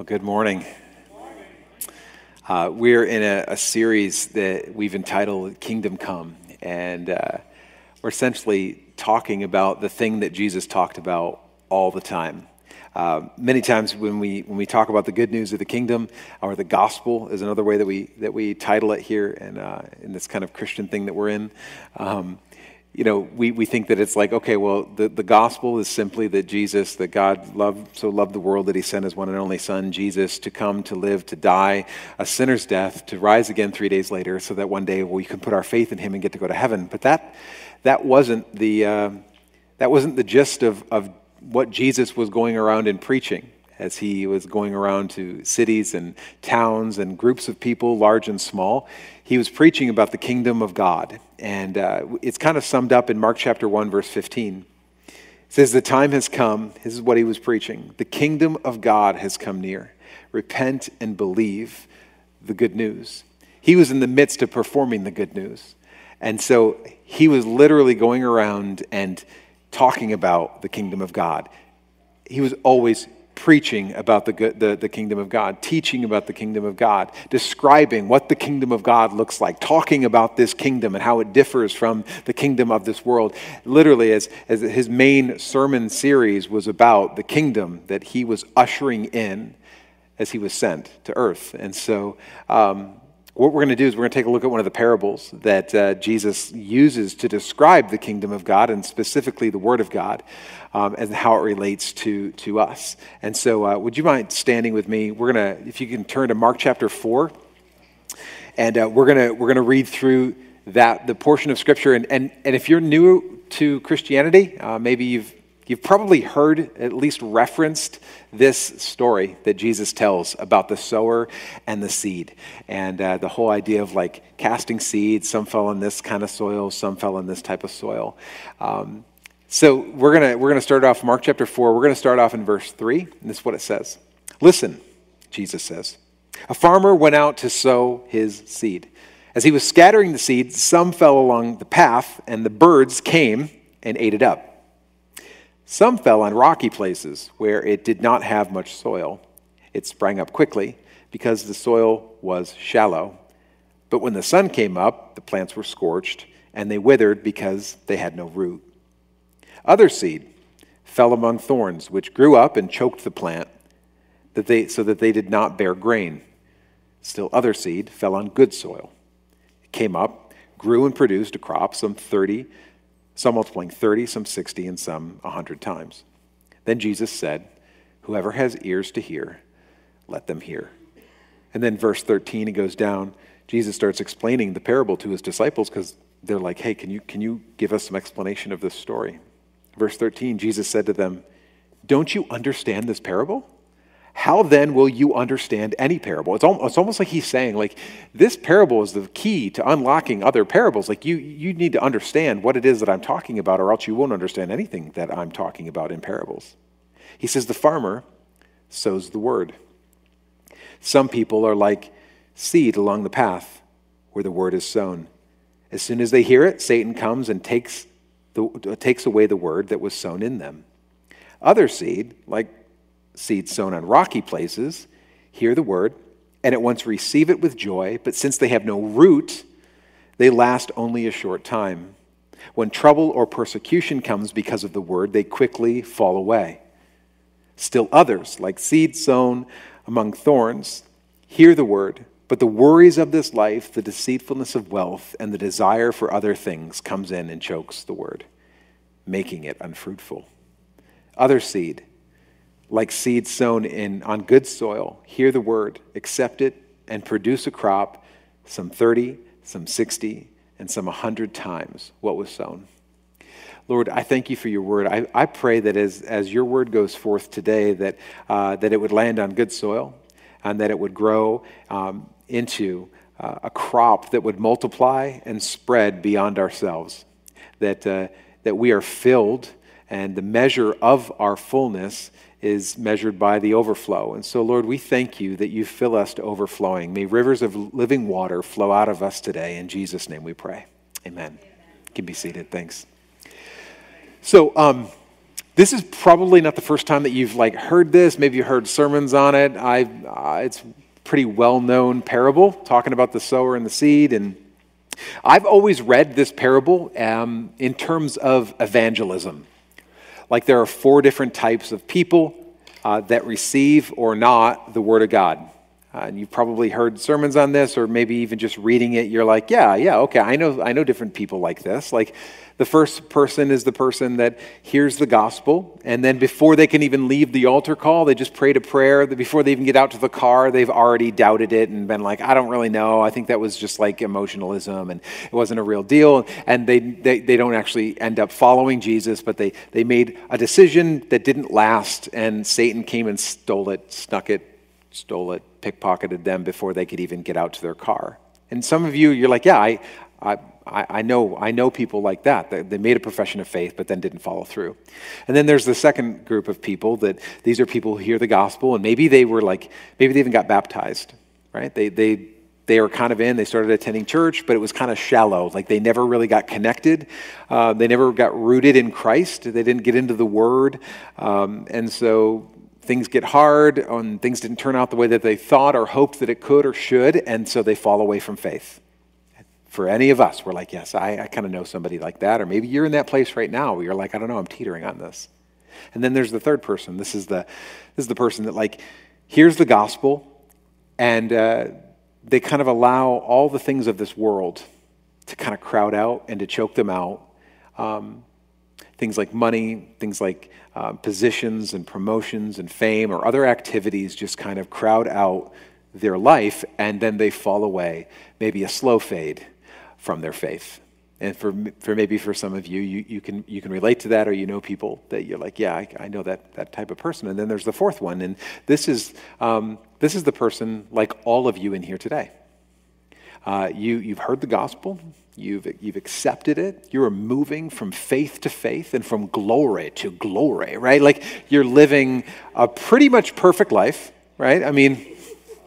Well, good morning. Uh, we're in a, a, series that we've entitled Kingdom Come, and uh, we're essentially talking about the thing that Jesus talked about all the time. Uh, many times when we when we talk about the good news of the kingdom or the gospel is another way that we that we title it here and uh, in this kind of Christian thing that we're in. Um, you know, we, we think that it's like, okay, well, the, the gospel is simply that Jesus, that God loved, so loved the world that he sent his one and only son, Jesus, to come, to live, to die a sinner's death, to rise again three days later, so that one day we can put our faith in him and get to go to heaven. But that, that, wasn't, the, uh, that wasn't the gist of, of what Jesus was going around and preaching as he was going around to cities and towns and groups of people, large and small. He was preaching about the kingdom of God. And uh, it's kind of summed up in Mark chapter 1, verse 15. It says, The time has come. This is what he was preaching. The kingdom of God has come near. Repent and believe the good news. He was in the midst of performing the good news. And so he was literally going around and talking about the kingdom of God. He was always preaching about the, the, the kingdom of God, teaching about the kingdom of God, describing what the kingdom of God looks like, talking about this kingdom and how it differs from the kingdom of this world. Literally, as, as his main sermon series was about the kingdom that he was ushering in as he was sent to earth. And so, um, what we're going to do is we're going to take a look at one of the parables that uh, Jesus uses to describe the kingdom of God and specifically the Word of God um, and how it relates to, to us. And so, uh, would you mind standing with me? We're going to, if you can turn to Mark chapter 4, and uh, we're going to we're going to read through that the portion of Scripture. And, and, and if you're new to Christianity, uh, maybe you've You've probably heard, at least referenced, this story that Jesus tells about the sower and the seed. And uh, the whole idea of like casting seeds, some fell in this kind of soil, some fell in this type of soil. Um, so we're going to we're gonna start off Mark chapter 4. We're going to start off in verse 3. And this is what it says Listen, Jesus says, a farmer went out to sow his seed. As he was scattering the seed, some fell along the path, and the birds came and ate it up. Some fell on rocky places where it did not have much soil. It sprang up quickly because the soil was shallow. But when the sun came up, the plants were scorched, and they withered because they had no root. Other seed fell among thorns, which grew up and choked the plant, that they, so that they did not bear grain. Still, other seed fell on good soil. It came up, grew, and produced a crop, some 30, some multiplying 30, some 60, and some 100 times. Then Jesus said, Whoever has ears to hear, let them hear. And then verse 13, he goes down. Jesus starts explaining the parable to his disciples because they're like, Hey, can you, can you give us some explanation of this story? Verse 13, Jesus said to them, Don't you understand this parable? How then will you understand any parable? It's, almost, it's almost like he's saying, like, this parable is the key to unlocking other parables. Like, you, you need to understand what it is that I'm talking about, or else you won't understand anything that I'm talking about in parables. He says, The farmer sows the word. Some people are like seed along the path where the word is sown. As soon as they hear it, Satan comes and takes, the, takes away the word that was sown in them. Other seed, like seed sown on rocky places hear the word and at once receive it with joy, but since they have no root, they last only a short time. When trouble or persecution comes because of the word, they quickly fall away. Still others, like seed sown among thorns, hear the word, but the worries of this life, the deceitfulness of wealth, and the desire for other things comes in and chokes the word, making it unfruitful. Other seed, like seed sown in, on good soil, hear the word, accept it, and produce a crop, some 30, some 60, and some 100 times what was sown. Lord, I thank you for your word. I, I pray that as, as your word goes forth today, that, uh, that it would land on good soil and that it would grow um, into uh, a crop that would multiply and spread beyond ourselves. That, uh, that we are filled and the measure of our fullness is measured by the overflow. And so, Lord, we thank you that you fill us to overflowing. May rivers of living water flow out of us today. In Jesus' name we pray. Amen. Amen. You can be seated. Thanks. So, um, this is probably not the first time that you've like heard this. Maybe you heard sermons on it. I, uh, it's pretty well-known parable talking about the sower and the seed. And I've always read this parable um, in terms of evangelism. Like there are four different types of people uh, that receive or not the word of God. Uh, and you've probably heard sermons on this, or maybe even just reading it. You're like, yeah, yeah, okay. I know, I know different people like this. Like, the first person is the person that hears the gospel, and then before they can even leave the altar call, they just prayed a prayer. Before they even get out to the car, they've already doubted it and been like, I don't really know. I think that was just like emotionalism, and it wasn't a real deal. And they, they, they don't actually end up following Jesus, but they, they made a decision that didn't last, and Satan came and stole it, snuck it, stole it, pickpocketed them before they could even get out to their car. And some of you, you're like, yeah, I, I, I, know, I know people like that. They, made a profession of faith, but then didn't follow through. And then there's the second group of people that these are people who hear the gospel, and maybe they were like, maybe they even got baptized, right? They, they, they were kind of in, they started attending church, but it was kind of shallow. Like they never really got connected. Uh, they never got rooted in Christ. They didn't get into the Word. Um, and so things get hard and things didn't turn out the way that they thought or hoped that it could or should, and so they fall away from faith. For any of us, we're like, yes, I, I kind of know somebody like that. Or maybe you're in that place right now where you're like, I don't know, I'm teetering on this. And then there's the third person. This is the, this is the person that, like, hears the gospel and uh, they kind of allow all the things of this world to kind of crowd out and to choke them out. Um, things like money, things like uh, positions and promotions and fame or other activities just kind of crowd out their life and then they fall away, maybe a slow fade from their faith. And for, for maybe for some of you, you, you, can, you can relate to that, or you know people that you're like, yeah, I, I know that, that type of person. And then there's the fourth one, and this is, um, this is the person like all of you in here today. Uh, you, you've heard the gospel, you've, you've accepted it, you're moving from faith to faith and from glory to glory, right? Like you're living a pretty much perfect life, right? I mean,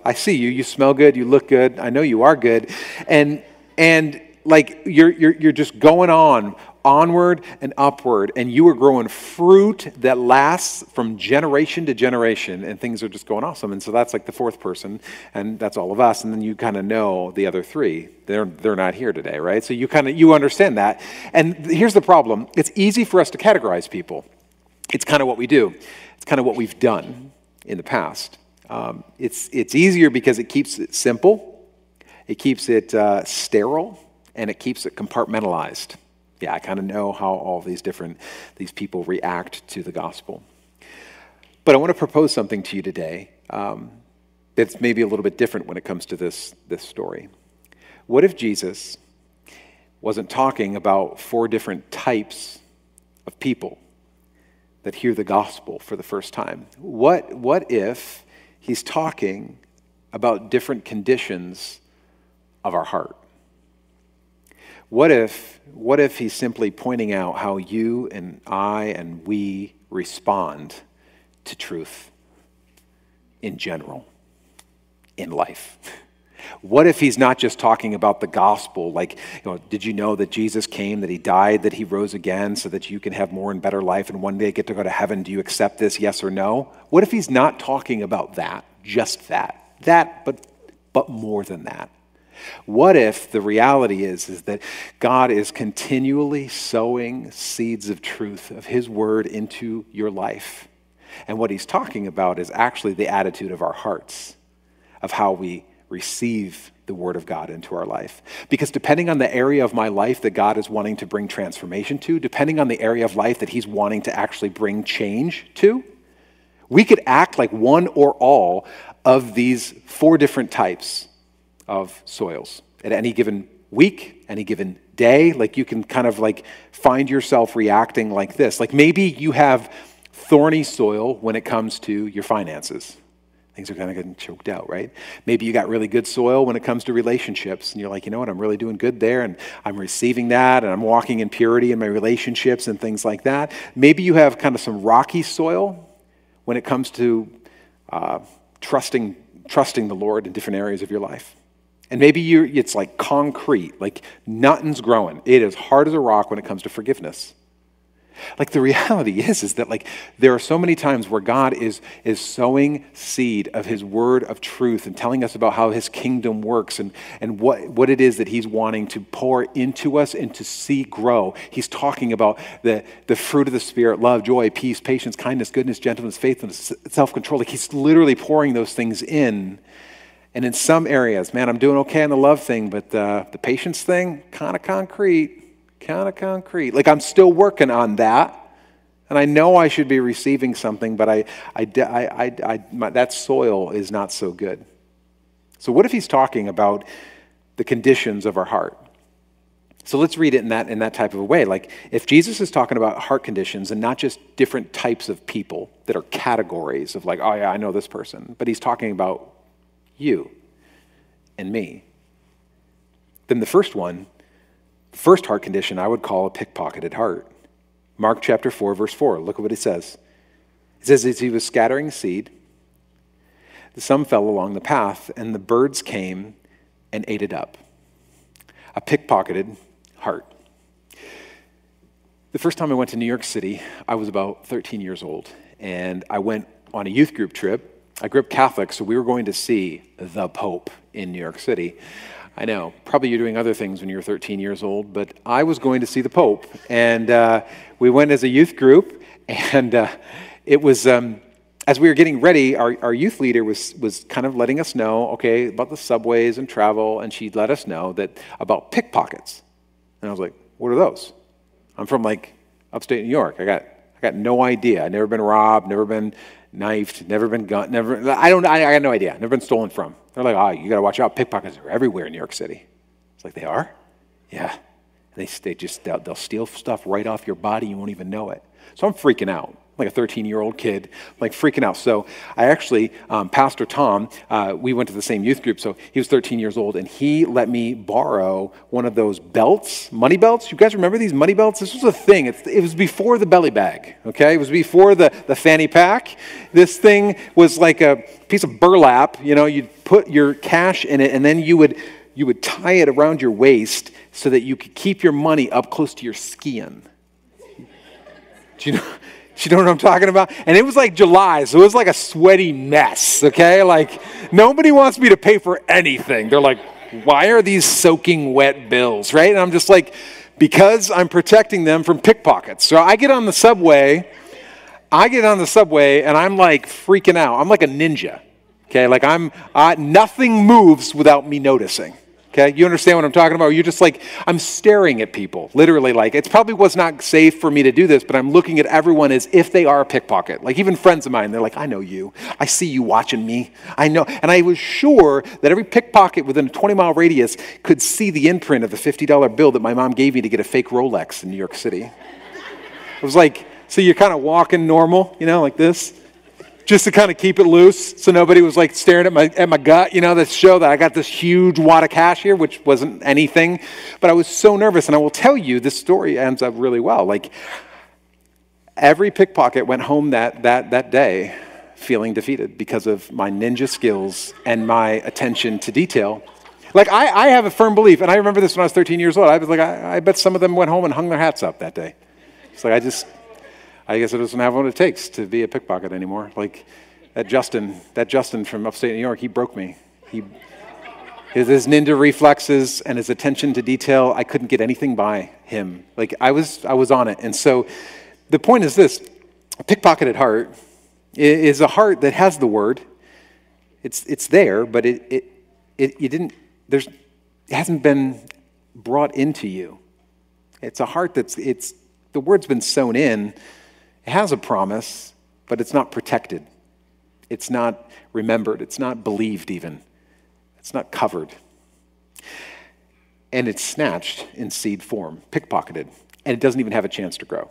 I see you, you smell good, you look good, I know you are good. And, and like you're, you're, you're just going on onward and upward and you are growing fruit that lasts from generation to generation and things are just going awesome. And so that's like the fourth person and that's all of us and then you kind of know the other three. They're, they're not here today right? So you kind of you understand that. And here's the problem. It's easy for us to categorize people. It's kind of what we do. It's kind of what we've done in the past. Um, it's, it's easier because it keeps it simple it keeps it uh, sterile and it keeps it compartmentalized. Yeah, I kind of know how all these different these people react to the gospel. But I want to propose something to you today um, that's maybe a little bit different when it comes to this, this story. What if Jesus wasn't talking about four different types of people that hear the gospel for the first time? What, what if he's talking about different conditions of our heart. What if, what if he's simply pointing out how you and I and we respond to truth in general, in life? What if he's not just talking about the gospel? Like, you know, did you know that Jesus came, that he died, that he rose again so that you can have more and better life and one day get to go to heaven? Do you accept this, yes or no? What if he's not talking about that, just that? That, but, but more than that. What if the reality is, is that God is continually sowing seeds of truth, of His word into your life? And what He's talking about is actually the attitude of our hearts, of how we receive the Word of God into our life. Because depending on the area of my life that God is wanting to bring transformation to, depending on the area of life that He's wanting to actually bring change to, we could act like one or all of these four different types of soils at any given week, any given day. Like you can kind of like find yourself reacting like this. Like maybe you have thorny soil when it comes to your finances. Things are kind of getting choked out, right? Maybe you got really good soil when it comes to relationships, and you're like, you know what, I'm really doing good there, and I'm receiving that, and I'm walking in purity in my relationships and things like that. Maybe you have kind of some rocky soil when it comes to uh, trusting, trusting the Lord in different areas of your life. And maybe you it's like concrete, like nothing's growing. It is hard as a rock when it comes to forgiveness. Like the reality is, is that like there are so many times where God is, is sowing seed of his word of truth and telling us about how his kingdom works and, and what, what it is that he's wanting to pour into us and to see grow. He's talking about the, the fruit of the spirit, love, joy, peace, patience, kindness, goodness, gentleness, faithfulness, self-control. Like he's literally pouring those things in. And in some areas, man, I'm doing okay on the love thing, but uh, the patience thing, kind of concrete kind of concrete. Like I'm still working on that. And I know I should be receiving something, but I, I, I, I, my, that soil is not so good. So, what if he's talking about the conditions of our heart? So let's read it in that, in that type of a way. Like, if Jesus is talking about heart conditions and not just different types of people that are categories of, like, oh, yeah, I know this person, but he's talking about you and me, then the first one First heart condition I would call a pickpocketed heart. Mark chapter 4, verse 4. Look at what it says. It says, As he was scattering seed, some fell along the path, and the birds came and ate it up. A pickpocketed heart. The first time I went to New York City, I was about 13 years old, and I went on a youth group trip. I grew up Catholic, so we were going to see the Pope in New York City. I know, probably you're doing other things when you're 13 years old, but I was going to see the Pope. And uh, we went as a youth group, and uh, it was, um, as we were getting ready, our, our youth leader was, was kind of letting us know, okay, about the subways and travel, and she let us know that about pickpockets. And I was like, what are those? I'm from like upstate New York. I got, I got no idea. I've never been robbed, never been knifed, never been gun, never, I don't, I, I got no idea, never been stolen from. They're like, oh, you got to watch out. Pickpockets are everywhere in New York City. It's like, they are? Yeah. They, they just, they'll, they'll steal stuff right off your body. You won't even know it. So I'm freaking out like a 13 year old kid, like freaking out. So I actually, um, Pastor Tom, uh, we went to the same youth group. So he was 13 years old, and he let me borrow one of those belts, money belts. You guys remember these money belts? This was a thing. It's, it was before the belly bag, okay? It was before the, the fanny pack. This thing was like a piece of burlap. You know, you'd put your cash in it, and then you would you would tie it around your waist so that you could keep your money up close to your skin. Do you know? Do you know what I'm talking about? And it was like July, so it was like a sweaty mess, okay? Like, nobody wants me to pay for anything. They're like, why are these soaking wet bills, right? And I'm just like, because I'm protecting them from pickpockets. So I get on the subway, I get on the subway, and I'm like freaking out. I'm like a ninja, okay? Like, I'm, uh, nothing moves without me noticing. Okay, you understand what I'm talking about? You're just like, I'm staring at people, literally, like, it probably was not safe for me to do this, but I'm looking at everyone as if they are a pickpocket. Like, even friends of mine, they're like, I know you. I see you watching me. I know. And I was sure that every pickpocket within a 20 mile radius could see the imprint of the $50 bill that my mom gave me to get a fake Rolex in New York City. It was like, so you're kind of walking normal, you know, like this just to kind of keep it loose so nobody was like staring at my, at my gut, you know, this show that I got this huge wad of cash here, which wasn't anything. But I was so nervous. And I will tell you, this story ends up really well. Like, every pickpocket went home that, that, that day feeling defeated because of my ninja skills and my attention to detail. Like, I, I have a firm belief, and I remember this when I was 13 years old. I was like, I, I bet some of them went home and hung their hats up that day. It's like, I just, I guess it doesn't have what it takes to be a pickpocket anymore. Like that Justin, that Justin from upstate New York, he broke me. He, his, his ninja reflexes and his attention to detail, I couldn't get anything by him. Like I was, I was on it. And so the point is this a pickpocketed heart is a heart that has the word. It's, it's there, but it, it, it, you didn't, there's, it hasn't been brought into you. It's a heart that's, it's, the word's been sown in, it has a promise, but it's not protected. It's not remembered. It's not believed, even. It's not covered. And it's snatched in seed form, pickpocketed, and it doesn't even have a chance to grow.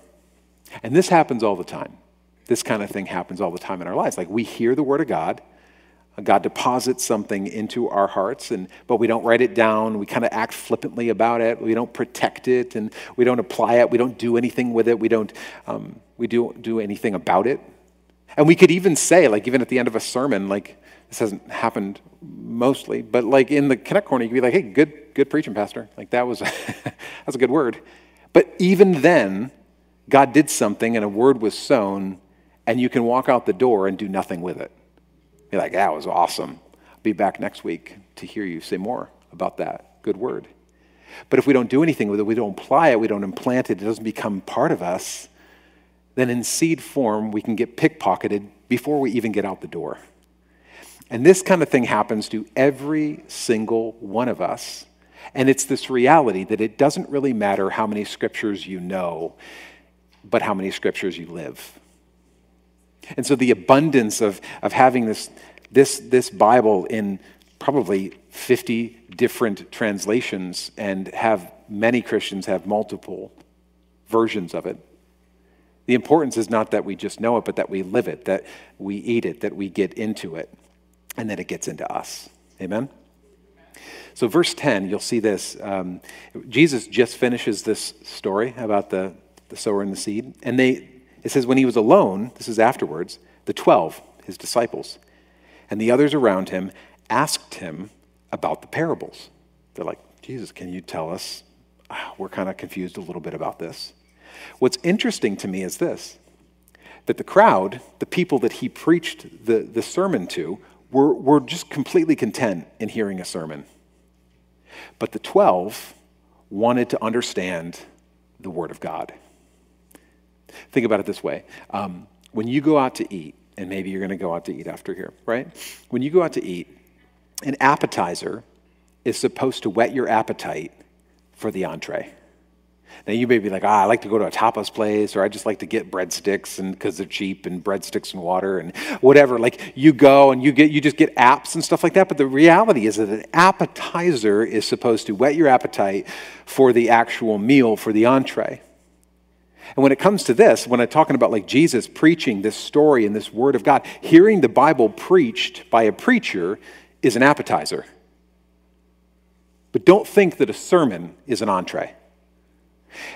And this happens all the time. This kind of thing happens all the time in our lives. Like we hear the word of God, God deposits something into our hearts, and, but we don't write it down. We kind of act flippantly about it. We don't protect it, and we don't apply it. We don't do anything with it. We don't um, we do, do anything about it. And we could even say, like, even at the end of a sermon, like, this hasn't happened mostly, but like in the Connect Corner, you could be like, hey, good, good preaching, Pastor. Like, that was, that was a good word. But even then, God did something and a word was sown, and you can walk out the door and do nothing with it. You're like, that was awesome. I'll be back next week to hear you say more about that good word. But if we don't do anything with it, we don't apply it, we don't implant it, it doesn't become part of us, then in seed form, we can get pickpocketed before we even get out the door. And this kind of thing happens to every single one of us. And it's this reality that it doesn't really matter how many scriptures you know, but how many scriptures you live. And so the abundance of, of having this, this, this Bible in probably 50 different translations and have many Christians have multiple versions of it. The importance is not that we just know it, but that we live it, that we eat it, that we get into it, and that it gets into us. Amen? So, verse 10, you'll see this. Um, Jesus just finishes this story about the, the sower and the seed. And they, it says, when he was alone, this is afterwards, the 12, his disciples, and the others around him asked him about the parables. They're like, Jesus, can you tell us? Ah, we're kind of confused a little bit about this. What's interesting to me is this that the crowd, the people that he preached the, the sermon to, were, were just completely content in hearing a sermon. But the 12 wanted to understand the Word of God. Think about it this way um, when you go out to eat, and maybe you're going to go out to eat after here, right? When you go out to eat, an appetizer is supposed to whet your appetite for the entree. Now you may be like, ah, I like to go to a tapas place, or I just like to get breadsticks and because they're cheap and breadsticks and water and whatever. Like you go and you get you just get apps and stuff like that. But the reality is that an appetizer is supposed to whet your appetite for the actual meal, for the entree. And when it comes to this, when I'm talking about like Jesus preaching this story and this word of God, hearing the Bible preached by a preacher is an appetizer. But don't think that a sermon is an entree.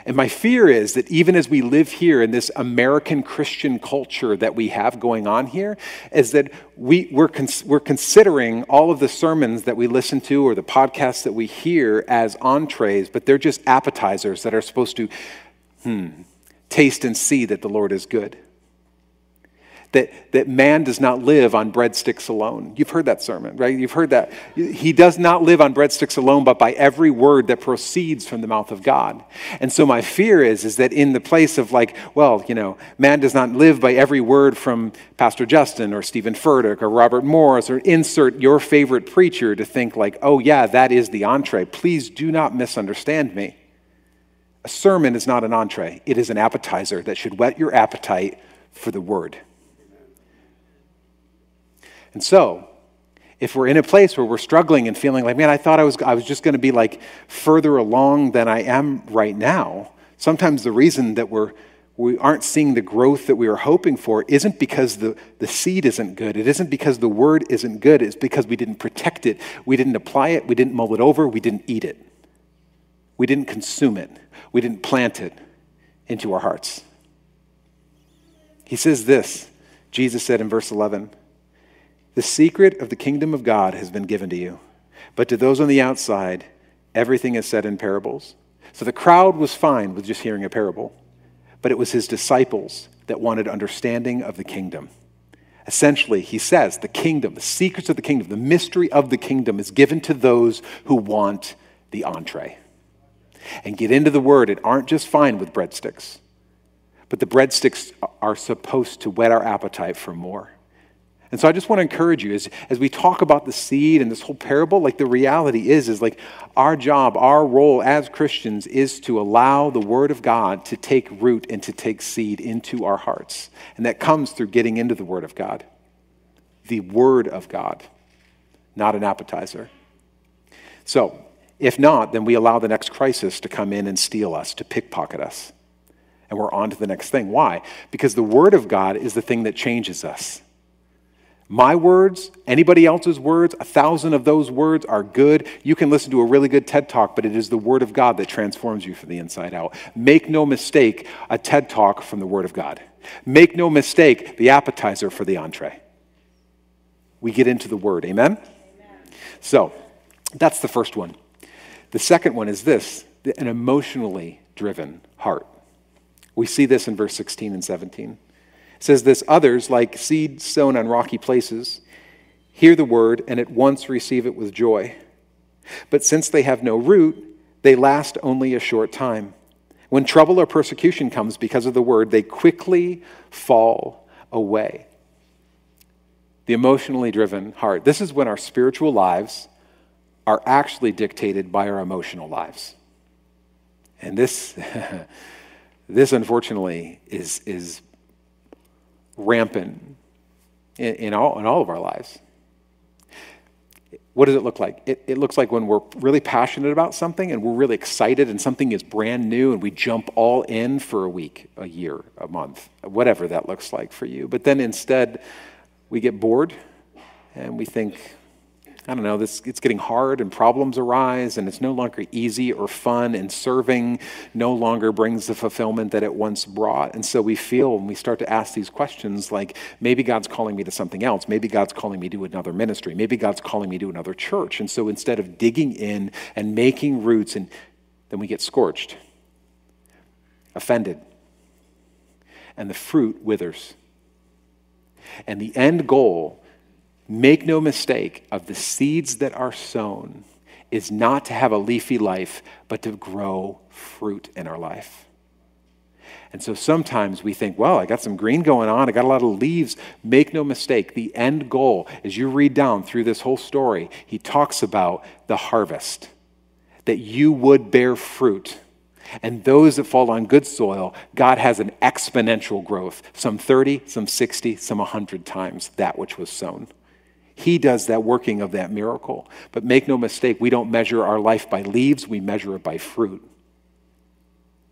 And my fear is that even as we live here in this American Christian culture that we have going on here, is that we, we're, cons- we're considering all of the sermons that we listen to or the podcasts that we hear as entrees, but they're just appetizers that are supposed to, hmm, taste and see that the Lord is good that, that man does not live on breadsticks alone. You've heard that sermon, right? You've heard that. He does not live on breadsticks alone, but by every word that proceeds from the mouth of God. And so my fear is, is that in the place of like, well, you know, man does not live by every word from Pastor Justin or Steven Furtick or Robert Morris or insert your favorite preacher to think like, oh yeah, that is the entree. Please do not misunderstand me. A sermon is not an entree. It is an appetizer that should whet your appetite for the word. And so, if we're in a place where we're struggling and feeling like, man, I thought I was, I was just going to be like further along than I am right now, sometimes the reason that we're, we aren't seeing the growth that we were hoping for isn't because the, the seed isn't good. It isn't because the word isn't good. It's because we didn't protect it. We didn't apply it. We didn't mull it over. We didn't eat it. We didn't consume it. We didn't plant it into our hearts. He says this Jesus said in verse 11. The secret of the kingdom of God has been given to you, but to those on the outside, everything is said in parables. So the crowd was fine with just hearing a parable, but it was his disciples that wanted understanding of the kingdom. Essentially, he says the kingdom, the secrets of the kingdom, the mystery of the kingdom is given to those who want the entree. And get into the word, it aren't just fine with breadsticks, but the breadsticks are supposed to whet our appetite for more. And so I just want to encourage you as, as we talk about the seed and this whole parable, like the reality is, is like our job, our role as Christians is to allow the Word of God to take root and to take seed into our hearts. And that comes through getting into the Word of God. The Word of God, not an appetizer. So, if not, then we allow the next crisis to come in and steal us, to pickpocket us. And we're on to the next thing. Why? Because the Word of God is the thing that changes us. My words, anybody else's words, a thousand of those words are good. You can listen to a really good TED talk, but it is the Word of God that transforms you from the inside out. Make no mistake, a TED talk from the Word of God. Make no mistake, the appetizer for the entree. We get into the Word. Amen? Amen. So, that's the first one. The second one is this an emotionally driven heart. We see this in verse 16 and 17. It says this others, like seed sown on rocky places, hear the word and at once receive it with joy. But since they have no root, they last only a short time. When trouble or persecution comes because of the word, they quickly fall away. The emotionally driven heart. This is when our spiritual lives are actually dictated by our emotional lives. And this, this unfortunately, is, is rampant in, in, all, in all of our lives. What does it look like? It, it looks like when we're really passionate about something and we're really excited and something is brand new and we jump all in for a week, a year, a month, whatever that looks like for you. But then instead, we get bored and we think, I don't know, this, it's getting hard and problems arise and it's no longer easy or fun and serving no longer brings the fulfillment that it once brought. And so we feel when we start to ask these questions like maybe God's calling me to something else. Maybe God's calling me to another ministry. Maybe God's calling me to another church. And so instead of digging in and making roots, and then we get scorched, offended, and the fruit withers. And the end goal Make no mistake, of the seeds that are sown is not to have a leafy life, but to grow fruit in our life. And so sometimes we think, well, I got some green going on, I got a lot of leaves. Make no mistake, the end goal, as you read down through this whole story, he talks about the harvest, that you would bear fruit. And those that fall on good soil, God has an exponential growth, some 30, some 60, some 100 times that which was sown. He does that working of that miracle. But make no mistake, we don't measure our life by leaves, we measure it by fruit.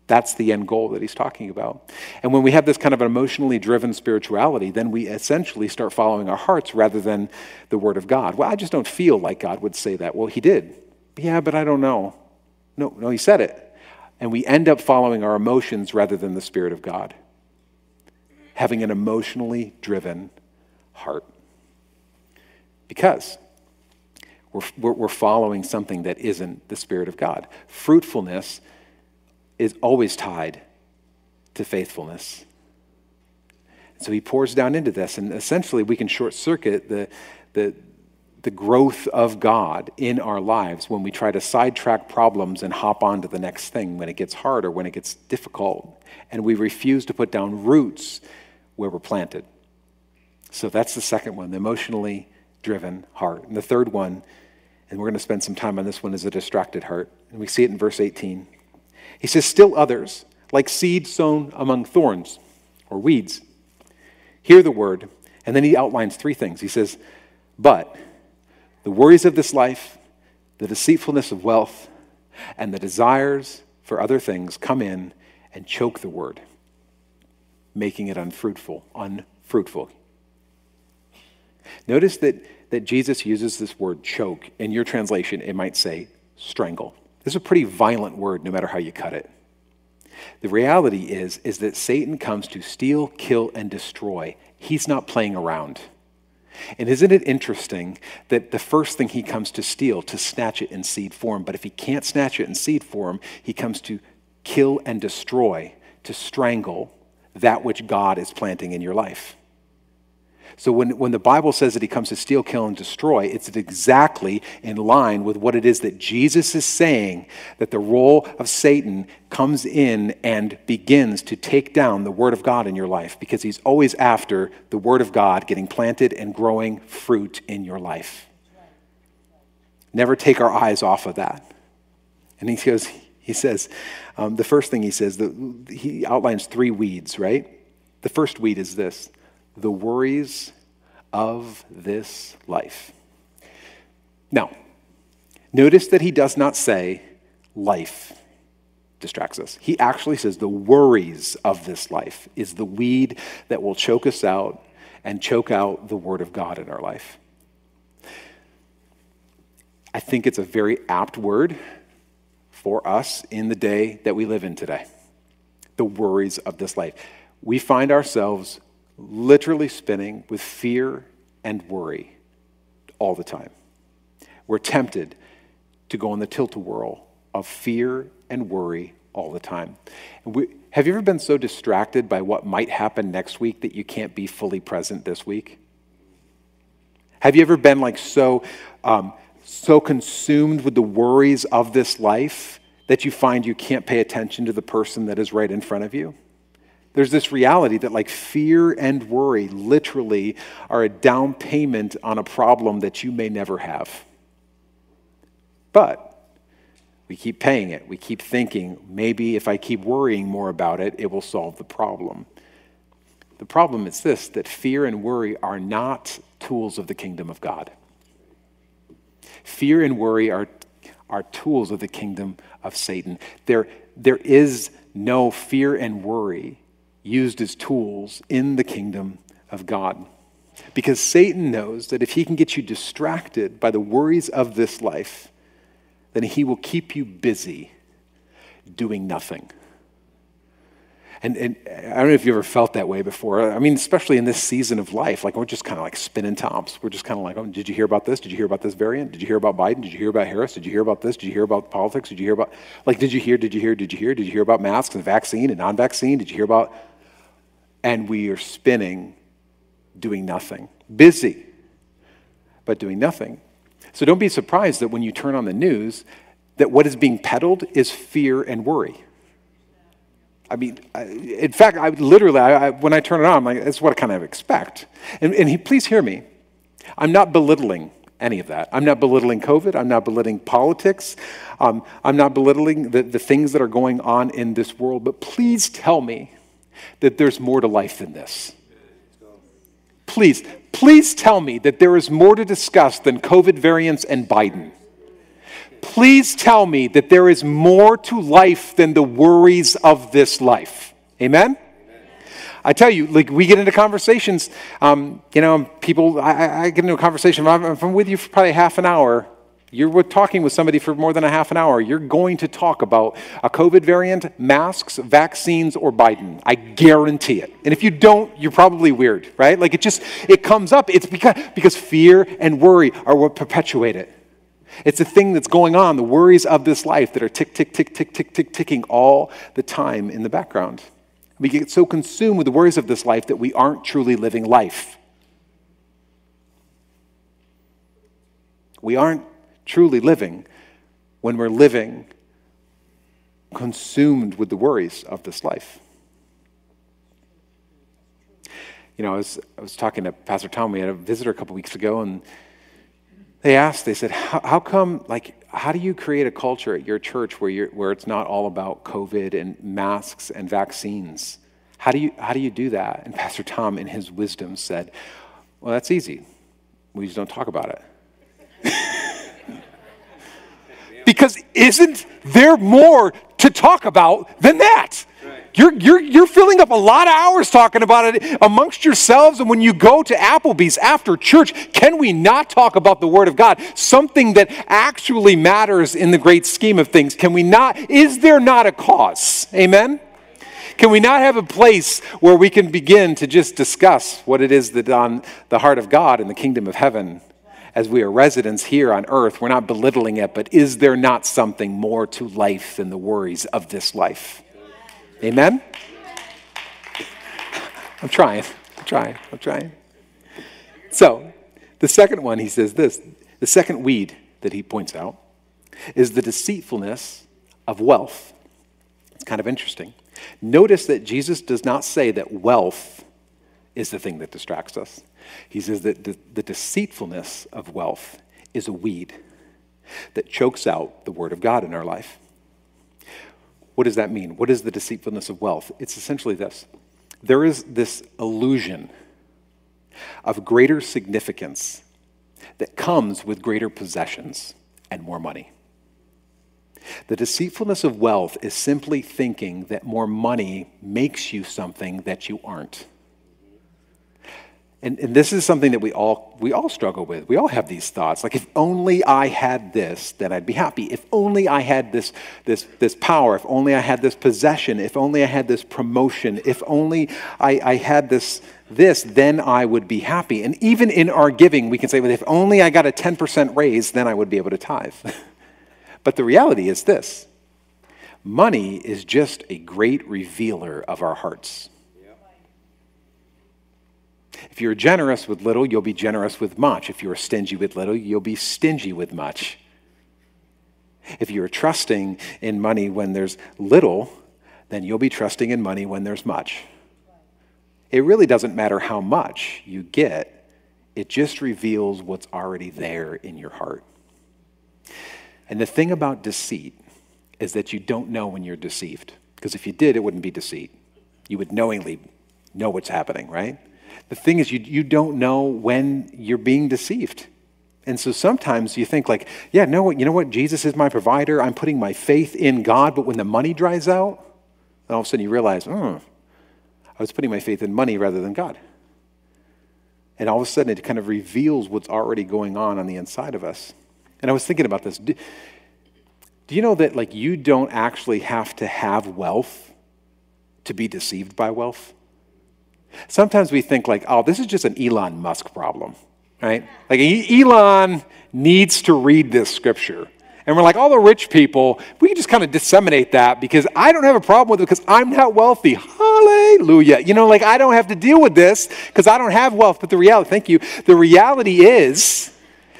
That's the end goal that he's talking about. And when we have this kind of emotionally driven spirituality, then we essentially start following our hearts rather than the Word of God. Well, I just don't feel like God would say that. Well, he did. Yeah, but I don't know. No, no, he said it. And we end up following our emotions rather than the Spirit of God, having an emotionally driven heart because we're, we're, following something that isn't the Spirit of God. Fruitfulness is always tied to faithfulness. So he pours down into this, and essentially we can short circuit the, the, the growth of God in our lives when we try to sidetrack problems and hop on to the next thing when it gets hard or when it gets difficult. And we refuse to put down roots where we're planted. So that's the second one, the emotionally driven heart. And the third one, and we're going to spend some time on this one, is a distracted heart. And we see it in verse 18. He says, Still others, like seed sown among thorns or weeds, hear the word. And then he outlines three things. He says, But the worries of this life, the deceitfulness of wealth, and the desires for other things come in and choke the word, making it unfruitful. Unfruitful. Notice that that Jesus uses this word choke. In your translation, it might say strangle. This is a pretty violent word, no matter how you cut it. The reality is, is that Satan comes to steal, kill, and destroy. He's not playing around. And isn't it interesting that the first thing he comes to steal, to snatch it in seed form, but if he can't snatch it in seed form, he comes to kill and destroy, to strangle that which God is planting in your life. So when, when the Bible says that he comes to steal, kill, and destroy, it's exactly in line with what it is that Jesus is saying that the role of Satan comes in and begins to take down the Word of God in your life because he's always after the Word of God getting planted and growing fruit in your life. Never take our eyes off of that. And he goes, he says, um, the first thing he says, the, he outlines three weeds, right? The first weed is this the worries of this life. Now, notice that he does not say life distracts us. He actually says the worries of this life is the weed that will choke us out and choke out the word of God in our life. I think it's a very apt word for us in the day that we live in today. The worries of this life. We find ourselves literally spinning with fear and worry all the time. We're tempted to go in the tilt-a-whirl of fear and worry all the time. We, have you ever been so distracted by what might happen next week that you can't be fully present this week? Have you ever been like so, um, so consumed with the worries of this life that you find you can't pay attention to the person that is right in front of you? There's this reality that, like, fear and worry literally are a down payment on a problem that you may never have. But we keep paying it. We keep thinking, maybe if I keep worrying more about it, it will solve the problem. The problem is this that fear and worry are not tools of the kingdom of God. Fear and worry are, are tools of the kingdom of Satan. There, there is no fear and worry used as tools in the kingdom of God. Because Satan knows that if he can get you distracted by the worries of this life, then he will keep you busy doing nothing. And, and, I don't know if you ever felt that way before. I mean, especially in this season of life, like we're just kind of like spinning tops. We're just kind of like, oh, did you hear about this? Did you hear about this variant? Did you hear about Biden? Did you hear about Harris? Did you hear about this? Did you hear about politics? Did you hear about, like, did you hear, did you hear, did you hear? Did you hear about masks and vaccine and non vaccine? Did you hear about, and we are spinning, doing nothing. Busy, but doing nothing. So don't be surprised that when you turn on the news, that what is being peddled is fear and worry. I mean, I, in fact, I literally, I, I, when I turn it on, I'm like, that's what I kind of expect. And, and he, please hear me. I'm not belittling any of that. I'm not belittling COVID. I'm not belittling politics. Um, I'm not belittling the, the things that are going on in this world. But please tell me that there's more to life than this. Please, please tell me that there is more to discuss than COVID variants and Biden. Please tell me that there is more to life than the worries of this life. Amen? I tell you, like we get into conversations, um, you know, people, I, I, get into a conversation, if I'm with you for probably half an hour, you're talking with somebody for more than a half an hour, you're going to talk about a COVID variant, masks, vaccines, or Biden. I guarantee it. And if you don't, you're probably weird, right? Like it just, it comes up. It's because, because fear and worry are what perpetuate it. It's a thing that's going on, the worries of this life that are tick, tick, tick, tick, tick, tick, ticking all the time in the background. We get so consumed with the worries of this life that we aren't truly living life. We aren't truly living when we're living consumed with the worries of this life. You know, I was, I was talking to Pastor Tom. We had a visitor a couple weeks ago, and they asked, they said, how, come, like, how do you create a culture at your church where, you're, where it's not all about COVID and masks and vaccines? How do, you, how do you do that? And Pastor Tom, in his wisdom, said, Well, that's easy. We just don't talk about it. Because isn't there more to talk about than that? You're, you're, you're filling up a lot of hours talking about it amongst yourselves. And when you go to Applebee's after church, can we not talk about the Word of God? Something that actually matters in the great scheme of things. Can we not? Is there not a cause? Amen? Can we not have a place where we can begin to just discuss what it is that on the heart of God and the kingdom of heaven as we are residents here on earth, we're not belittling it, but is there not something more to life than the worries of this life? Amen? I'm trying. I'm trying. I'm trying. So, the second one, he says this the second weed that he points out is the deceitfulness of wealth. It's kind of interesting. Notice that Jesus does not say that wealth is the thing that distracts us. He says that the, the deceitfulness of wealth is a weed that chokes out the word of God in our life. What does that mean? What is the deceitfulness of wealth? It's essentially this there is this illusion of greater significance that comes with greater possessions and more money. The deceitfulness of wealth is simply thinking that more money makes you something that you aren't. And, and, this is something that we all, we all struggle with. We all have these thoughts. Like, if only I had this, then I'd be happy. If only I had this, this, this power. If only I had this possession. If only I had this promotion. If only I, I had this, this, then I would be happy. And even in our giving, we can say, well, if only I got a 10% raise, then I would be able to tithe. but the reality is this money is just a great revealer of our hearts. If you're generous with little, you'll be generous with much. If you're stingy with little, you'll be stingy with much. If you're trusting in money when there's little, then you'll be trusting in money when there's much. It really doesn't matter how much you get, it just reveals what's already there in your heart. And the thing about deceit is that you don't know when you're deceived. Because if you did, it wouldn't be deceit. You would knowingly know what's happening, right? The thing is, you, you don't know when you're being deceived. And so sometimes you think like, yeah, no, you know what? Jesus is my provider. I'm putting my faith in God. But when the money dries out, then all of a sudden you realize, oh, I was putting my faith in money rather than God. And all of a sudden it kind of reveals what's already going on on the inside of us. And I was thinking about this. Do, do you know that like you don't actually have to have wealth to be deceived by wealth? Sometimes we think like, oh, this is just an Elon Musk problem, right? Like Elon needs to read this scripture. And we're like, all the rich people, we can just kind of disseminate that because I don't have a problem with it because I'm not wealthy. Hallelujah. You know, like I don't have to deal with this because I don't have wealth. But the reality, thank you, the reality is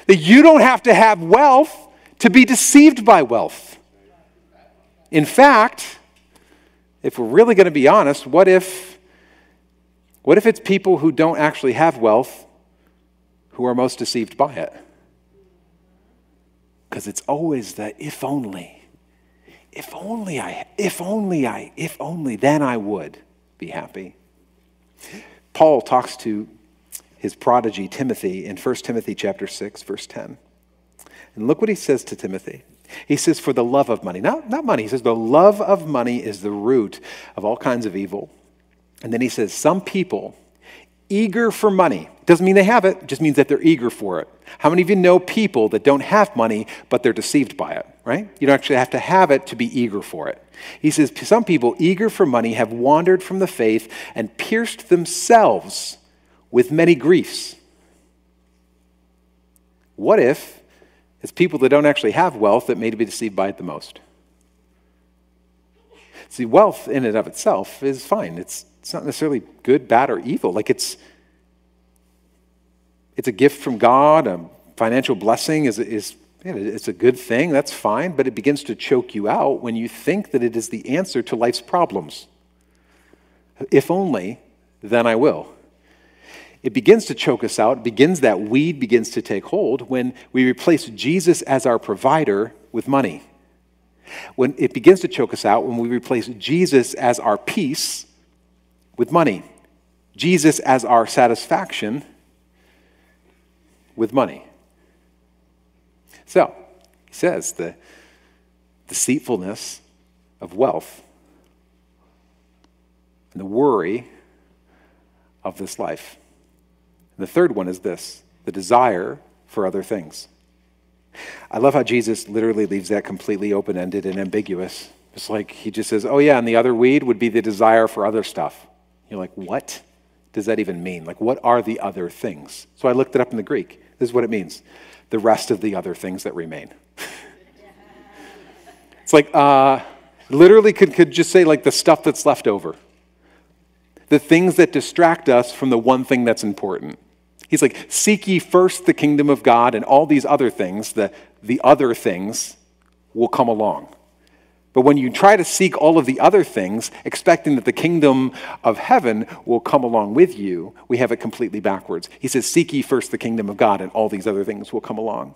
that you don't have to have wealth to be deceived by wealth. In fact, if we're really going to be honest, what if what if it's people who don't actually have wealth who are most deceived by it? Because it's always the if only. If only I, if only I, if only, then I would be happy. Paul talks to his prodigy Timothy in 1 Timothy chapter 6, verse 10. And look what he says to Timothy. He says, For the love of money, not, not money, he says, the love of money is the root of all kinds of evil. And then he says, Some people eager for money. Doesn't mean they have it, just means that they're eager for it. How many of you know people that don't have money, but they're deceived by it, right? You don't actually have to have it to be eager for it. He says, Some people eager for money have wandered from the faith and pierced themselves with many griefs. What if it's people that don't actually have wealth that may be deceived by it the most? See, wealth in and of itself is fine. It's it's not necessarily good, bad, or evil. Like it's, it's a gift from God. A financial blessing is, is it's a good thing. That's fine. But it begins to choke you out when you think that it is the answer to life's problems. If only, then I will. It begins to choke us out. It begins that weed begins to take hold when we replace Jesus as our provider with money. When it begins to choke us out when we replace Jesus as our peace with money, Jesus as our satisfaction with money. So, he says the deceitfulness of wealth and the worry of this life. And the third one is this the desire for other things. I love how Jesus literally leaves that completely open ended and ambiguous. It's like he just says, oh, yeah, and the other weed would be the desire for other stuff. You're like, what does that even mean? Like, what are the other things? So I looked it up in the Greek. This is what it means the rest of the other things that remain. it's like, uh, literally could, could just say, like, the stuff that's left over, the things that distract us from the one thing that's important. He's like, seek ye first the kingdom of God, and all these other things, the, the other things, will come along. But when you try to seek all of the other things, expecting that the kingdom of heaven will come along with you, we have it completely backwards. He says, Seek ye first the kingdom of God, and all these other things will come along.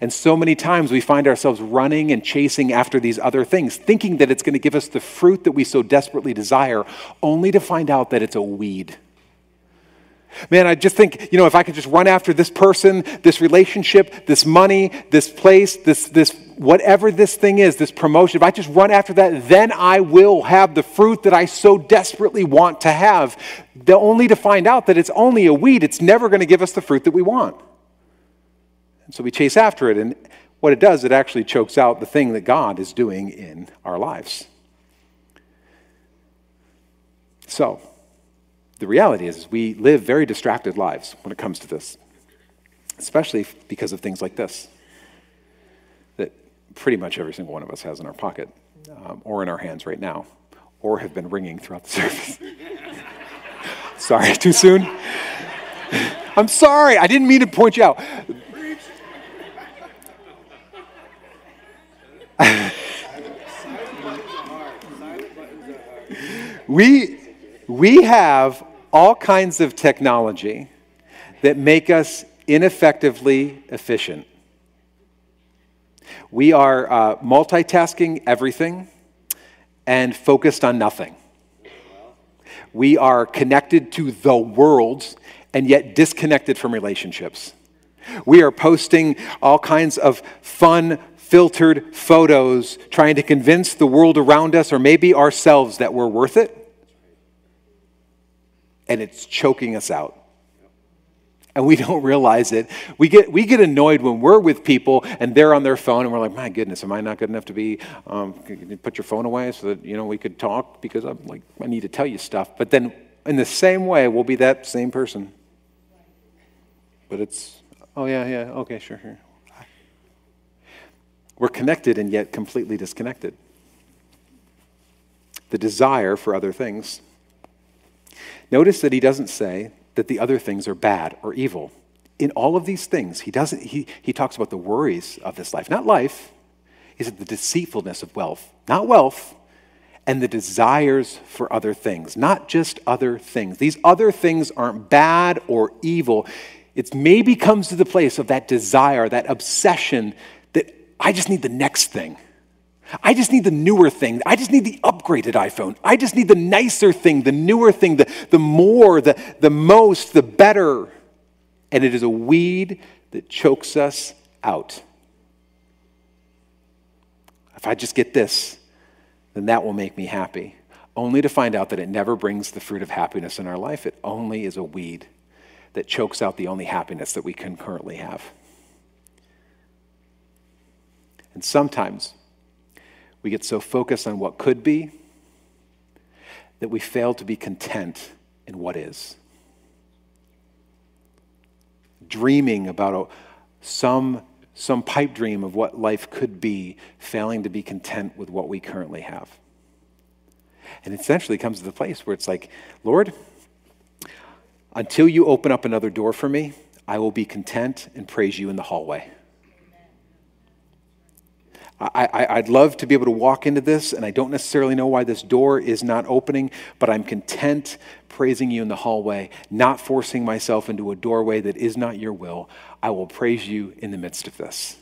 And so many times we find ourselves running and chasing after these other things, thinking that it's going to give us the fruit that we so desperately desire, only to find out that it's a weed. Man, I just think, you know, if I could just run after this person, this relationship, this money, this place, this, this, whatever this thing is, this promotion, if I just run after that, then I will have the fruit that I so desperately want to have. The, only to find out that it's only a weed, it's never going to give us the fruit that we want. And so we chase after it, and what it does, it actually chokes out the thing that God is doing in our lives. So, the reality is, is we live very distracted lives when it comes to this, especially because of things like this that pretty much every single one of us has in our pocket um, or in our hands right now, or have been ringing throughout the service. sorry, too soon? I'm sorry, I didn't mean to point you out. we, we have all kinds of technology that make us ineffectively efficient. We are uh, multitasking everything and focused on nothing. We are connected to the world and yet disconnected from relationships. We are posting all kinds of fun, filtered photos, trying to convince the world around us or maybe ourselves that we're worth it. And it's choking us out and we don't realize it. We get, we get annoyed when we're with people and they're on their phone and we're like, my goodness, am I not good enough to be, um, put your phone away so that, you know, we could talk because I'm like, I need to tell you stuff. But then in the same way, we'll be that same person. But it's, oh yeah, yeah, okay, sure, sure. We're connected and yet completely disconnected. The desire for other things. Notice that he doesn't say that the other things are bad or evil. In all of these things, he doesn't he, he talks about the worries of this life, not life. He said the deceitfulness of wealth, not wealth, and the desires for other things, not just other things. These other things aren't bad or evil. It maybe comes to the place of that desire, that obsession that I just need the next thing. I just need the newer thing. I just need the upgraded iPhone. I just need the nicer thing, the newer thing, the, the more, the, the most, the better. And it is a weed that chokes us out. If I just get this, then that will make me happy. Only to find out that it never brings the fruit of happiness in our life. It only is a weed that chokes out the only happiness that we can currently have. And sometimes, we get so focused on what could be that we fail to be content in what is. Dreaming about a, some, some pipe dream of what life could be, failing to be content with what we currently have. And it essentially comes to the place where it's like, Lord, until you open up another door for me, I will be content and praise you in the hallway. I, would love to be able to walk into this, and I don't necessarily know why this door is not opening, but I'm content praising you in the hallway, not forcing myself into a doorway that is not your will. I will praise you in the midst of this.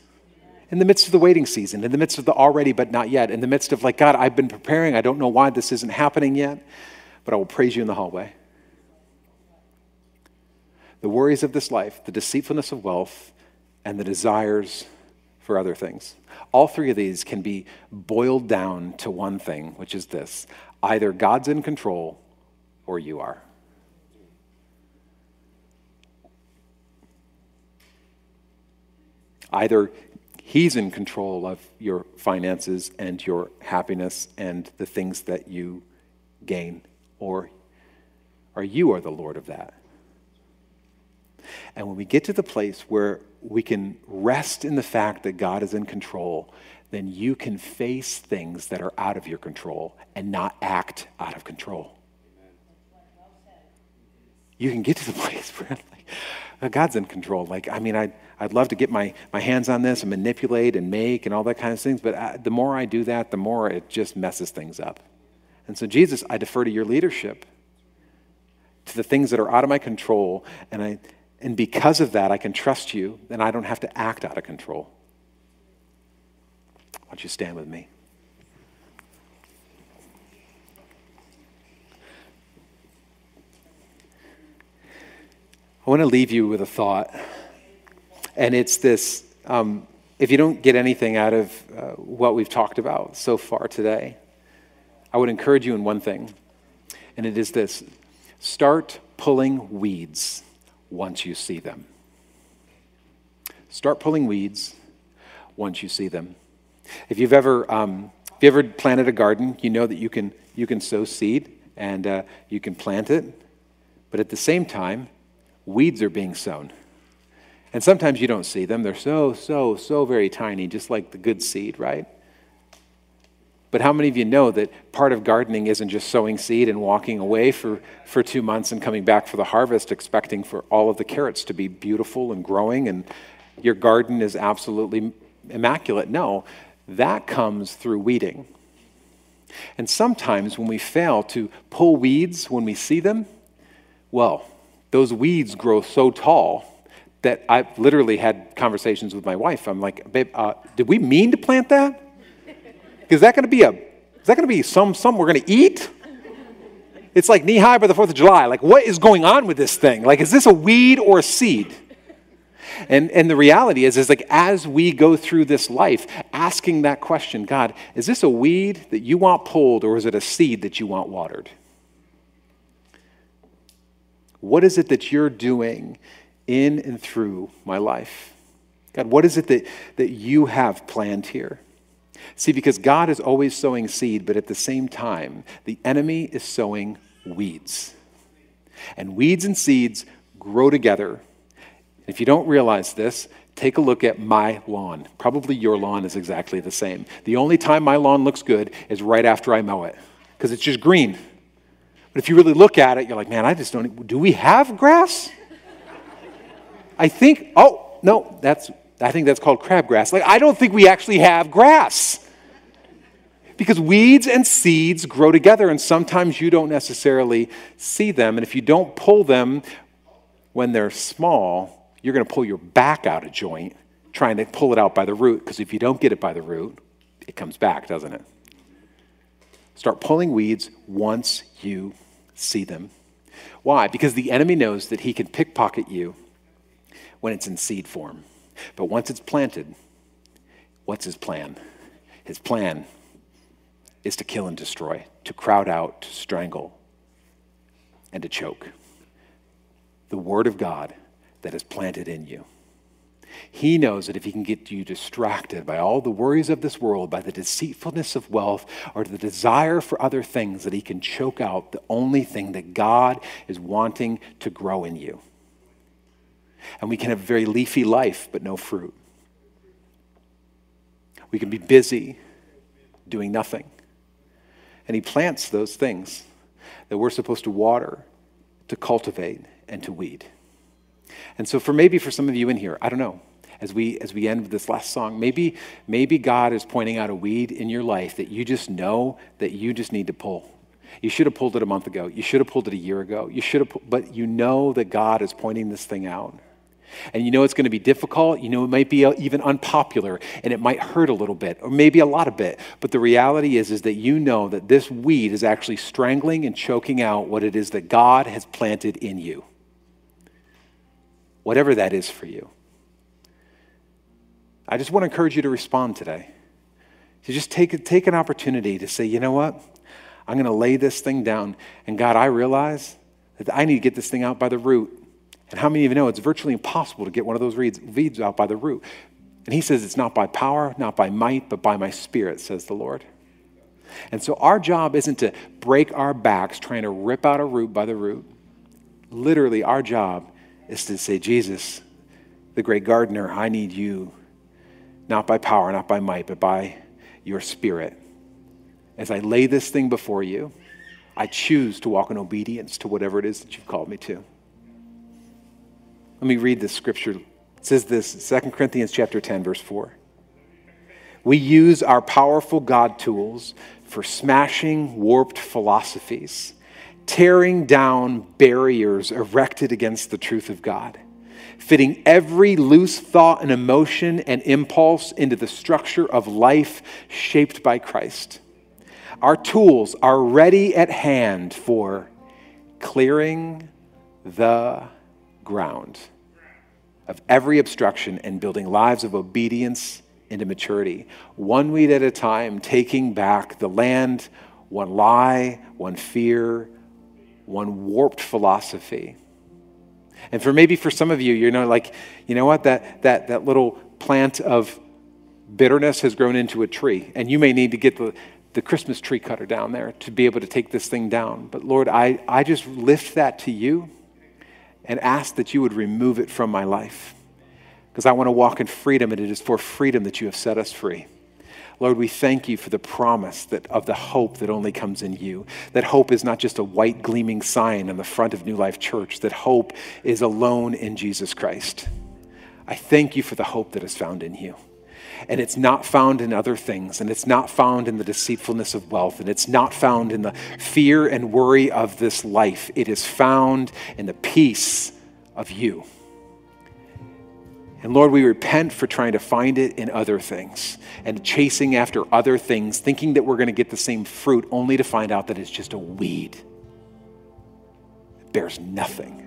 In the midst of the waiting season, in the midst of the already but not yet, in the midst of like, God, I've been preparing. I don't know why this isn't happening yet, but I will praise you in the hallway. The worries of this life, the deceitfulness of wealth, and the desires for other things. All three of these can be boiled down to one thing, which is this either God's in control or you are. Either He's in control of your finances and your happiness and the things that you gain, or, or you are the Lord of that. And when we get to the place where we can rest in the fact that God is in control, then you can face things that are out of your control and not act out of control. You can get to the place where like, uh, God's in control. Like, I mean, I'd, I'd love to get my, my hands on this and manipulate and make and all that kind of things, but I, uh, the more I do that, the more it just messes things up. And so, Jesus, I defer to your leadership, to the things that are out of my control, and I, and because of that, I can trust you, and I don't have to act out of control. Why don't you stand with me? I want to leave you with a thought, and it's this um, if you don't get anything out of uh, what we've talked about so far today, I would encourage you in one thing, and it is this start pulling weeds once you see them. Start pulling weeds once you see them. If you've ever, um, if you ever planted a garden, you know that you can, you can sow seed and uh, you can plant it, but at the same time, weeds are being sown. And sometimes you don't see them. They're so, so, so very tiny, just like the good seed, right? But how many of you know that part of gardening isn't just sowing seed and walking away for, for two months and coming back for the harvest, expecting for all of the carrots to be beautiful and growing and your garden is absolutely immaculate? No, that comes through weeding. And sometimes when we fail to pull weeds when we see them, well, those weeds grow so tall that I've literally had conversations with my wife. I'm like, babe, uh, did we mean to plant that? Is that going to be a, is that going to be some, some we're going to eat? It's like knee high by the 4th of July. Like, what is going on with this thing? Like, is this a weed or a seed? And, and the reality is, is like as we go through this life, asking that question, God, is this a weed that you want pulled or is it a seed that you want watered? What is it that you're doing in and through my life? God, what is it that, that you have planned here? See, because God is always sowing seed, but at the same time, the enemy is sowing weeds. And weeds and seeds grow together. If you don't realize this, take a look at my lawn. Probably your lawn is exactly the same. The only time my lawn looks good is right after I mow it, because it's just green. But if you really look at it, you're like, man, I just don't. Do we have grass? I think, oh, no, that's I think that's called crabgrass. Like, I don't think we actually have grass. Because weeds and seeds grow together, and sometimes you don't necessarily see them. And if you don't pull them when they're small, you're going to pull your back out of joint trying to pull it out by the root. Because if you don't get it by the root, it comes back, doesn't it? Start pulling weeds once you see them. Why? Because the enemy knows that he can pickpocket you when it's in seed form. But once it's planted, what's his plan? His plan is to kill and destroy, to crowd out, to strangle, and to choke. The Word of God that is planted in you. He knows that if he can get you distracted by all the worries of this world, by the deceitfulness of wealth, or the desire for other things, that he can choke out the only thing that God is wanting to grow in you and we can have a very leafy life but no fruit. We can be busy doing nothing. And He plants those things that we're supposed to water, to cultivate, and to weed. And so, for maybe for some of you in here, I don't know, as we as we end with this last song, maybe maybe God is pointing out a weed in your life that you just know that you just need to pull. You should have pulled it a month ago. You should have pulled it a year ago. You should have, but you know that God is pointing this thing out. And you know it's going to be difficult. You know it might be uh, even unpopular and it might hurt a little bit or maybe a lot of bit. But the reality is, is that you know that this weed is actually strangling and choking out what it is that God has planted in you. Whatever that is for you. I just want to encourage you to respond today. To just take, take an opportunity to say, you know what? I'm going to lay this thing down. And God, I realize that I need to get this thing out by the root. And how many of you know it's virtually impossible to get one of those weeds out by the root? And he says, It's not by power, not by might, but by my spirit, says the Lord. And so our job isn't to break our backs trying to rip out a root by the root. Literally, our job is to say, Jesus, the great gardener, I need you, not by power, not by might, but by your spirit. As I lay this thing before you, I choose to walk in obedience to whatever it is that you've called me to. Let me read this scripture. It says this, 2 Corinthians chapter 10, verse 4. We use our powerful God tools for smashing warped philosophies, tearing down barriers erected against the truth of God, fitting every loose thought and emotion and impulse into the structure of life shaped by Christ. Our tools are ready at hand for clearing the ground of every obstruction and building lives of obedience into maturity, one weed at a time, taking back the land, one lie, one fear, one warped philosophy. And for maybe for some of you, you know, like, you know what, that, that, that little plant of bitterness has grown into a tree, and you may need to get the, the Christmas tree cutter down there to be able to take this thing down. But Lord, I, I just lift that to you and ask that you would remove it from my life because I want to walk in freedom, and it is for freedom that you have set us free. Lord, we thank you for the promise that, of the hope that only comes in you. That hope is not just a white gleaming sign on the front of New Life Church, that hope is alone in Jesus Christ. I thank you for the hope that is found in you. And it's not found in other things, and it's not found in the deceitfulness of wealth, and it's not found in the fear and worry of this life. It is found in the peace of you. And Lord, we repent for trying to find it in other things and chasing after other things, thinking that we're going to get the same fruit, only to find out that it's just a weed. It bears nothing.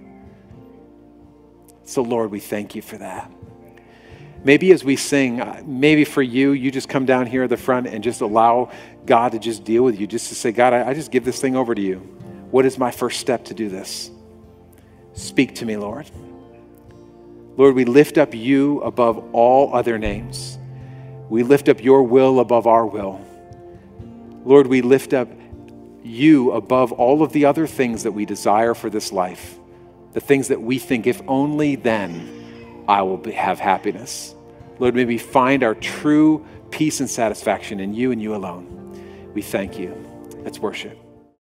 So, Lord, we thank you for that. Maybe as we sing, uh, maybe for you, you just come down here at the front and just allow God to just deal with you, just to say, God, I, I just give this thing over to you. What is my first step to do this? Speak to me, Lord. Lord, we lift up you above all other names. We lift up your will above our will. Lord, we lift up you above all of the other things that we desire for this life, the things that we think, if only then I will be, have happiness. Lord, may we find our true peace and satisfaction in you and you alone. We thank you. Let's worship.